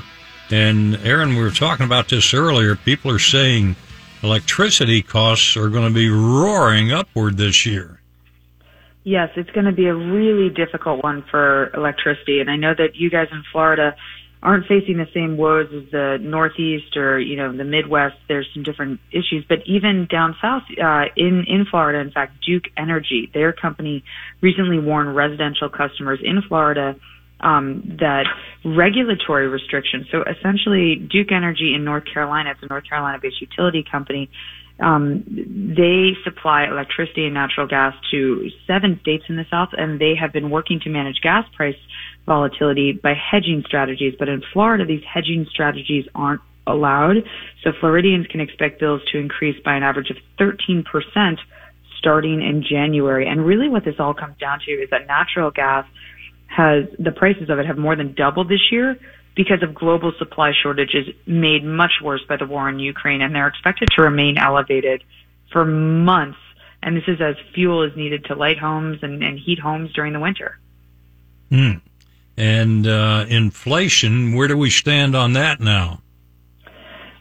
And Aaron, we were talking about this earlier. People are saying electricity costs are going to be roaring upward this year. Yes, it's going to be a really difficult one for electricity. And I know that you guys in Florida aren't facing the same woes as the Northeast or, you know, the Midwest. There's some different issues. But even down south, uh, in, in Florida, in fact, Duke Energy, their company recently warned residential customers in Florida um, that regulatory restrictions. So essentially, Duke Energy in North Carolina, it's a North Carolina-based utility company. Um, they supply electricity and natural gas to seven states in the South, and they have been working to manage gas price volatility by hedging strategies. But in Florida, these hedging strategies aren't allowed. So Floridians can expect bills to increase by an average of 13% starting in January. And really what this all comes down to is that natural gas has, the prices of it have more than doubled this year because of global supply shortages made much worse by the war in Ukraine and they're expected to remain elevated for months. And this is as fuel is needed to light homes and, and heat homes during the winter. Hmm. And uh, inflation, where do we stand on that now?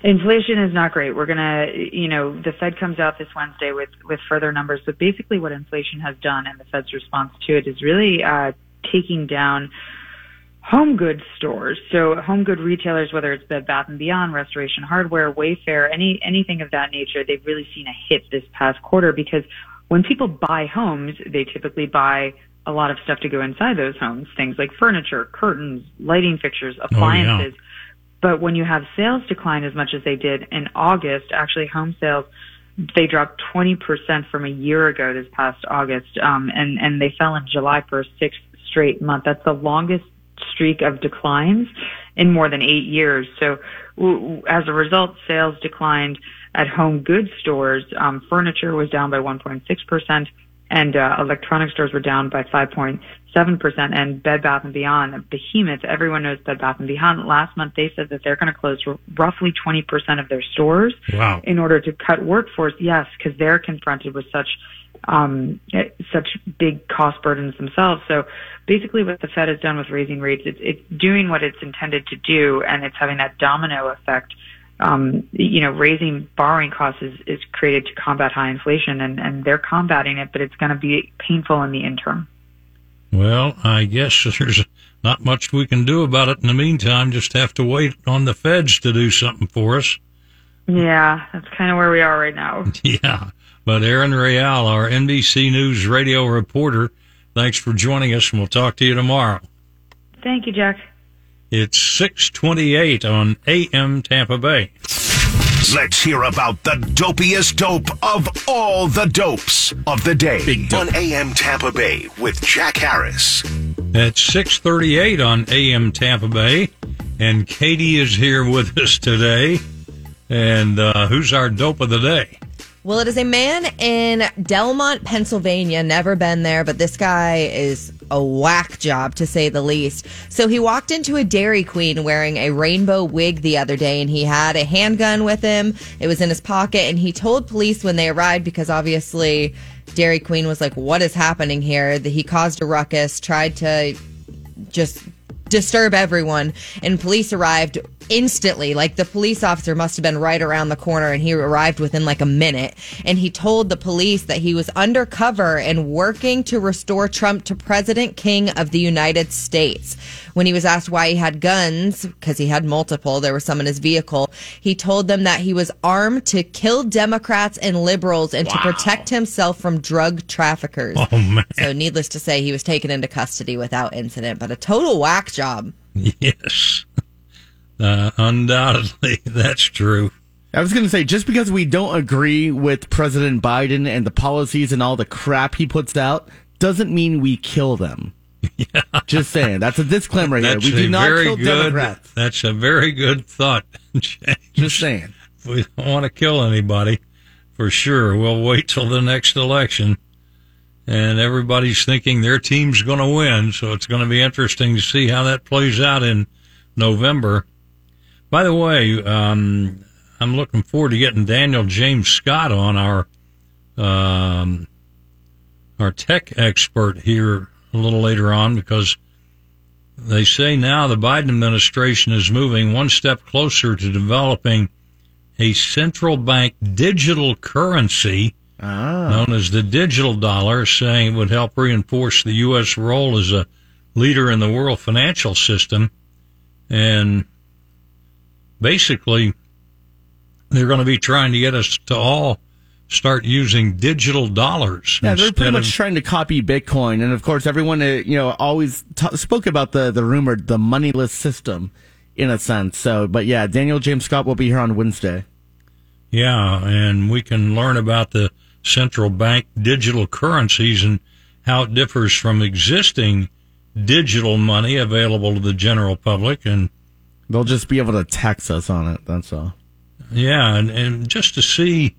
Inflation is not great. We're gonna, you know, the Fed comes out this Wednesday with with further numbers, but basically what inflation has done and the Fed's response to it is really uh, taking down home goods stores. So home good retailers, whether it's Bed Bath and Beyond, Restoration Hardware, Wayfair, any anything of that nature, they've really seen a hit this past quarter because when people buy homes, they typically buy a lot of stuff to go inside those homes, things like furniture, curtains, lighting fixtures, appliances. But when you have sales decline as much as they did in August, actually home sales, they dropped 20% from a year ago this past August, um, and, and they fell in July for a sixth straight month. That's the longest streak of declines in more than eight years. So as a result, sales declined at home goods stores. Um, furniture was down by 1.6%. And uh, electronic stores were down by 5.7%, and Bed Bath and Beyond, a behemoth. Everyone knows Bed Bath and Beyond. Last month, they said that they're going to close r- roughly 20% of their stores Wow. in order to cut workforce. Yes, because they're confronted with such um, such big cost burdens themselves. So basically, what the Fed has done with raising rates, it's it's doing what it's intended to do, and it's having that domino effect. Um, you know, raising borrowing costs is, is created to combat high inflation, and, and they're combating it, but it's going to be painful in the interim. Well, I guess there's not much we can do about it in the meantime. Just have to wait on the feds to do something for us. Yeah, that's kind of where we are right now. Yeah. But Aaron Real, our NBC News radio reporter, thanks for joining us, and we'll talk to you tomorrow. Thank you, Jack. It's 628 on AM Tampa Bay. Let's hear about the dopiest dope of all the dopes of the day on AM Tampa Bay with Jack Harris. At 638 on AM Tampa Bay, and Katie is here with us today. And uh, who's our dope of the day? Well, it is a man in Delmont, Pennsylvania. Never been there, but this guy is a whack job to say the least. So he walked into a Dairy Queen wearing a rainbow wig the other day and he had a handgun with him. It was in his pocket and he told police when they arrived because obviously Dairy Queen was like, what is happening here? That he caused a ruckus, tried to just disturb everyone and police arrived instantly like the police officer must have been right around the corner and he arrived within like a minute and he told the police that he was undercover and working to restore Trump to president king of the United States when he was asked why he had guns because he had multiple there were some in his vehicle he told them that he was armed to kill democrats and liberals and to protect himself from drug traffickers Oh, man. so, needless to say, he was taken into custody without incident, but a total whack job. Yes. Uh, undoubtedly, that's true. I was going to say, just because we don't agree with President Biden and the policies and all the crap he puts out, doesn't mean we kill them. Yeah. Just saying. That's a disclaimer here. That's We do not kill good. Democrats. That's a very good thought. James. Just saying. we don't want to kill anybody for sure. We'll wait till the next election. And everybody's thinking their team's going to win. So it's going to be interesting to see how that plays out in November. By the way, um, I'm looking forward to getting Daniel James Scott on our, um, our tech expert here a little later on because they say now the Biden administration is moving one step closer to developing a central bank digital currency known as the digital dollar, saying it would help reinforce the U.S. role as a leader in the world financial system. And basically, they're going to be trying to get us to all start using digital dollars. Yeah, they're pretty much of- trying to copy Bitcoin, and of course, everyone uh, you know always t- spoke about the the rumored the moneyless system, in a sense. So, but yeah, Daniel James Scott will be here on Wednesday. Yeah, and we can learn about the central bank digital currencies and how it differs from existing digital money available to the general public. And They'll just be able to tax us on it. That's all. yeah, and, and just to see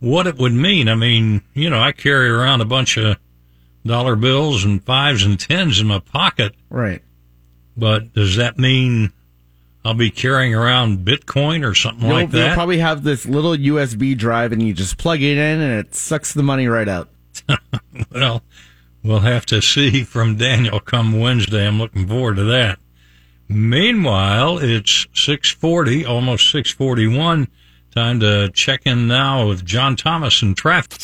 what it would mean. I mean, you know, I carry around a bunch of dollar bills and fives and tens in my pocket, Right. but does that mean I'll be carrying around Bitcoin or something You'll, like you'll probably have this little USB drive, and you just plug it in, and it sucks the money right out. Well, we'll have to see from Daniel come Wednesday. I'm looking forward to that. Meanwhile, it's 640, almost 641. Time to check in now with John Thomas and traffic.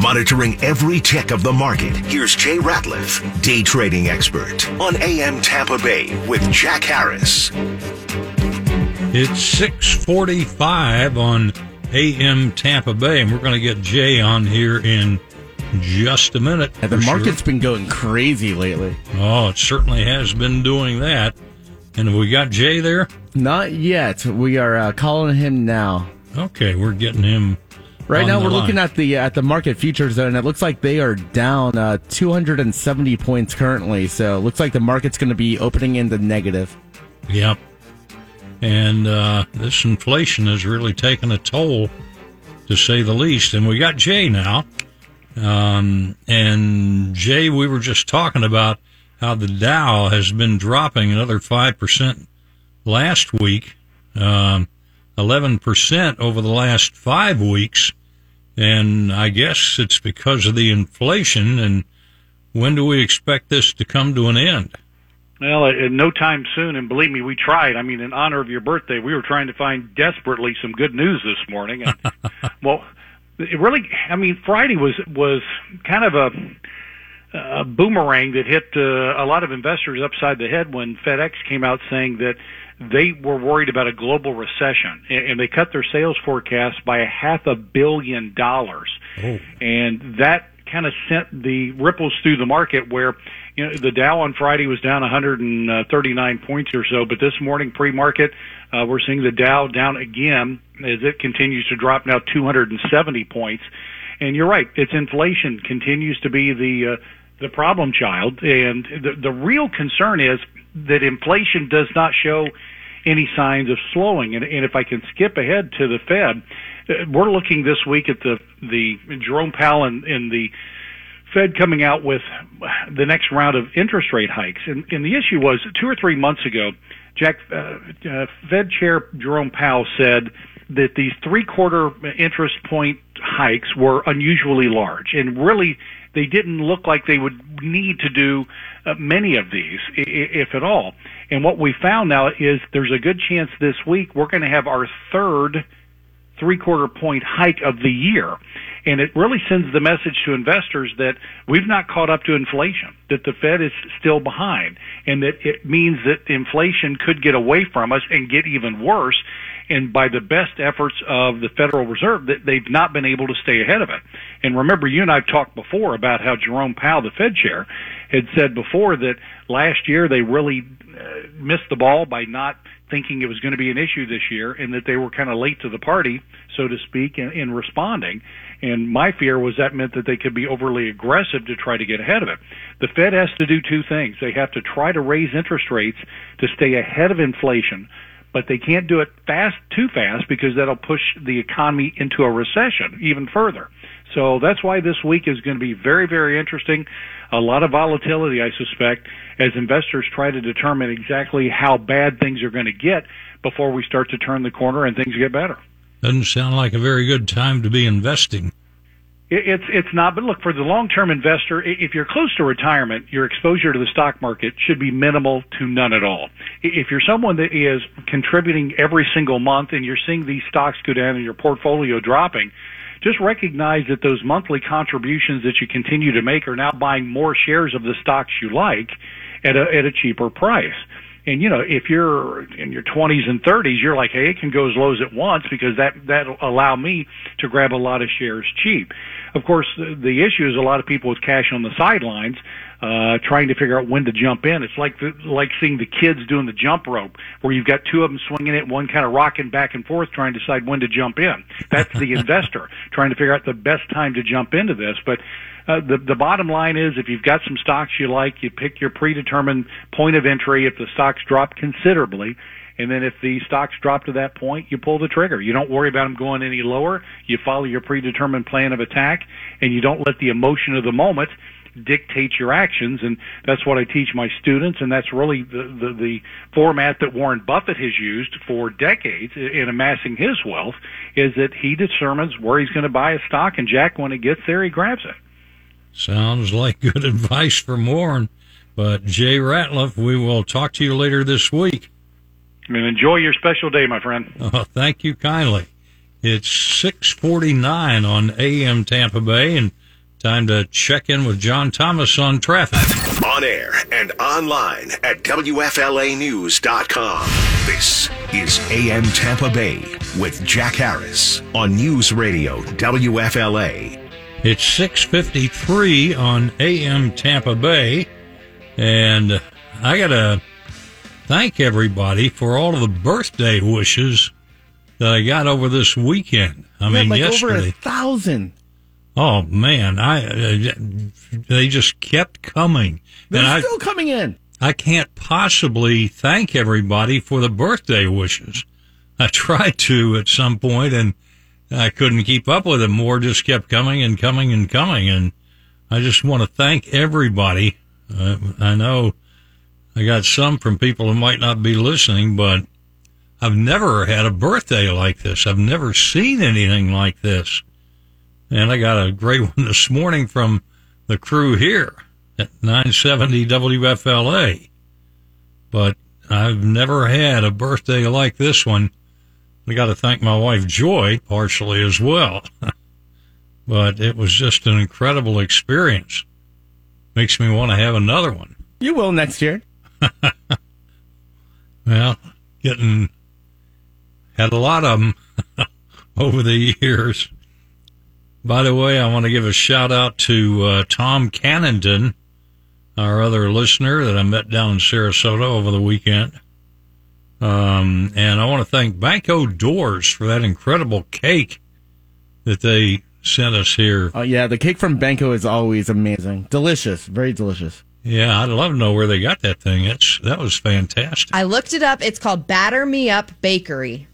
Monitoring every tick of the market, here's Jay Ratliff, day trading expert on AM Tampa Bay with Jack Harris. It's 645 on AM Tampa Bay, and we're going to get Jay on here in just a minute. And the for sure. market's been going crazy lately. Oh, it certainly has been doing that. And have we got Jay there? Not yet. We are uh, calling him now. Okay, we're getting him. Right now, we're looking at the at the market futures and It looks like they are down uh, 270 points currently. So it looks like the market's going to be opening in the negative. Yep. And uh, this inflation has really taken a toll, to say the least. And we got Jay now. Um, and Jay, we were just talking about how the Dow has been dropping another 5% last week, um, 11% over the last five weeks. And I guess it's because of the inflation. And when do we expect this to come to an end? Well, uh, no time soon, and believe me, we tried. I mean, in honor of your birthday, we were trying to find desperately some good news this morning. And, well, it really, I mean, Friday was was kind of a, a boomerang that hit uh, a lot of investors upside the head when FedEx came out saying that they were worried about a global recession, and, and they cut their sales forecast by a half a billion dollars, and that kind of sent the ripples through the market where you know the Dow on Friday was down 139 points or so, but this morning pre-market uh, we're seeing the Dow down again as it continues to drop now 270 points. And you're right, it's inflation continues to be the uh, the problem child, and the the real concern is that inflation does not show any signs of slowing. And, and if I can skip ahead to the Fed, uh, we're looking this week at the the Jerome Powell and, and the Fed coming out with the next round of interest rate hikes. And, and the issue was two or three months ago, Jack, uh, uh, Fed Chair Jerome Powell said that these three quarter interest point hikes were unusually large and really they didn't look like they would need to do uh, many of these, if at all. And what we found now is there's a good chance this week we're going to have our third three quarter point hike of the year. And it really sends the message to investors that we've not caught up to inflation, that the Fed is still behind, and that it means that inflation could get away from us and get even worse. And by the best efforts of the Federal Reserve, that they've not been able to stay ahead of it. And remember, you and I've talked before about how Jerome Powell, the Fed chair, had said before that last year they really uh, missed the ball by not thinking it was going to be an issue this year and that they were kind of late to the party, so to speak, in, in responding. And my fear was that meant that they could be overly aggressive to try to get ahead of it. The Fed has to do two things. They have to try to raise interest rates to stay ahead of inflation, but they can't do it fast, too fast, because that'll push the economy into a recession even further. So that's why this week is going to be very, very interesting. A lot of volatility, I suspect, as investors try to determine exactly how bad things are going to get before we start to turn the corner and things get better. Doesn't sound like a very good time to be investing. It's it's not, but look for the long term investor. If you're close to retirement, your exposure to the stock market should be minimal to none at all. If you're someone that is contributing every single month and you're seeing these stocks go down and your portfolio dropping, just recognize that those monthly contributions that you continue to make are now buying more shares of the stocks you like at a, at a cheaper price. And you know, if you're in your 20s and 30s, you're like, hey, it can go as low as it wants because that that'll allow me to grab a lot of shares cheap. Of course, the, the issue is a lot of people with cash on the sidelines uh, trying to figure out when to jump in. It's like the, like seeing the kids doing the jump rope, where you've got two of them swinging it, one kind of rocking back and forth, trying to decide when to jump in. That's the investor trying to figure out the best time to jump into this. But uh, the the bottom line is, if you've got some stocks you like, you pick your predetermined point of entry. If the stocks drop considerably, and then if the stocks drop to that point, you pull the trigger. You don't worry about them going any lower. You follow your predetermined plan of attack, and you don't let the emotion of the moment dictate your actions. And that's what I teach my students. And that's really the, the, the format that Warren Buffett has used for decades in amassing his wealth is that he determines where he's going to buy a stock. And Jack, when it gets there, he grabs it. Sounds like good advice from Warren. But Jay Ratliff, we will talk to you later this week. And enjoy your special day, my friend. Oh, thank you kindly. It's 649 on AM Tampa Bay and time to check in with John Thomas on traffic. On air and online at WFLAnews.com. This is AM Tampa Bay with Jack Harris on News Radio WFLA. It's 653 on AM Tampa Bay and I got to thank everybody for all of the birthday wishes that I got over this weekend. I We mean, had like yesterday. over a thousand. Oh man, I uh, they just kept coming, They're and I still coming in. I can't possibly thank everybody for the birthday wishes. I tried to at some point, and I couldn't keep up with it. More just kept coming and coming and coming, and I just want to thank everybody. Uh, I know I got some from people who might not be listening, but I've never had a birthday like this. I've never seen anything like this. And I got a great one this morning from the crew here at 970 WFLA. But I've never had a birthday like this one. I got to thank my wife Joy partially as well. but it was just an incredible experience. Makes me want to have another one. You will next year. Well, getting had a lot of them over the years. By the way, I want to give a shout out to uh, Tom Cannondon, our other listener that I met down in Sarasota over the weekend. Um, and I want to thank Banko Doors for that incredible cake that they sent us here. Oh yeah, the cake from Banko is always amazing, delicious, very delicious. Yeah, I'd love to know where they got that thing. It's that was fantastic. I looked it up. It's called Batter Me Up Bakery.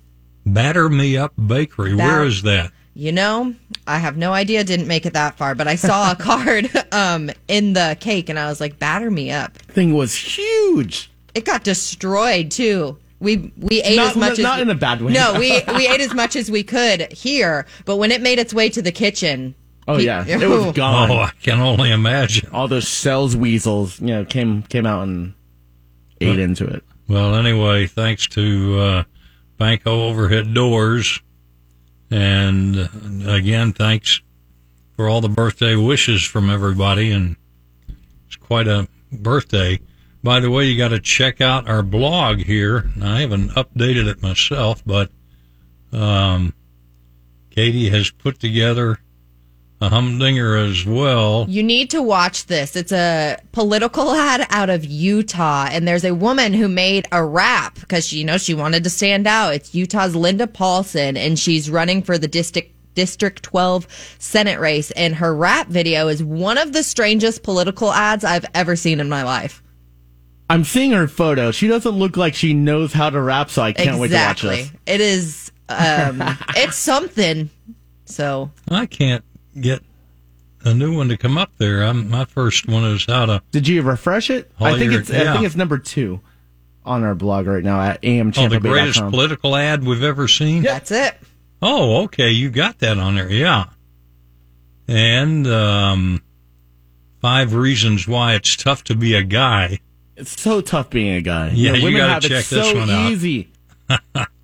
Batter Me Up Bakery. Where That- is that? You know, I have no idea. Didn't make it that far, but I saw a card um, in the cake, and I was like, "Batter me up." Thing was huge. It got destroyed too. We we ate Not- as much not as in a bad way. No, we we ate as much as we could here, but when it made its way to the kitchen, Oh pe- yeah, it was gone. Oh, I can only imagine. All those cells weasels, you know, came came out and ate into it. Well, anyway, thanks to uh, Banko Overhead Doors, and again, thanks for all the birthday wishes from everybody, and it's quite a birthday. By the way, you got to check out our blog here. I haven't updated it myself, but Um, Katie has put together a humdinger as well. You need to watch this. It's a political ad out of Utah, and there's a woman who made a rap because she, you know, she wanted to stand out. It's Utah's Linda Paulson, and she's running for the district District 12 Senate race, and her rap video is one of the strangest political ads I've ever seen in my life. I'm seeing her photo. She doesn't look like she knows how to rap, so I can't exactly. wait to watch this. It is, um, it's something. So I can't get a new one to come up there. I'm, my first one is how to. Did you refresh it? I think your- it's I think it's number two on our blog right now at Oh, the amtampabay.com. greatest political ad we've ever seen. that's it. Oh, okay, you got that on there, yeah. And um, five reasons why it's tough to be a guy. It's so tough being a guy. Yeah, you women gotta have check it this so one out. easy.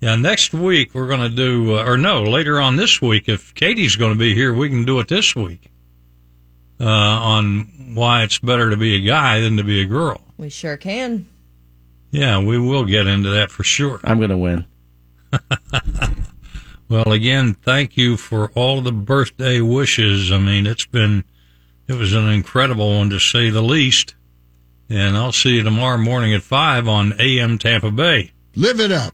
Yeah, next week we're going to do, uh, or no, later on this week, if Katie's going to be here, we can do it this week uh, on why it's better to be a guy than to be a girl. We sure can. Yeah, we will get into that for sure. I'm gonna win. Well, again, thank you for all the birthday wishes. I mean, it's been, it was an incredible one to say the least. And I'll see you tomorrow morning at 5 on AM Tampa Bay. Live it up.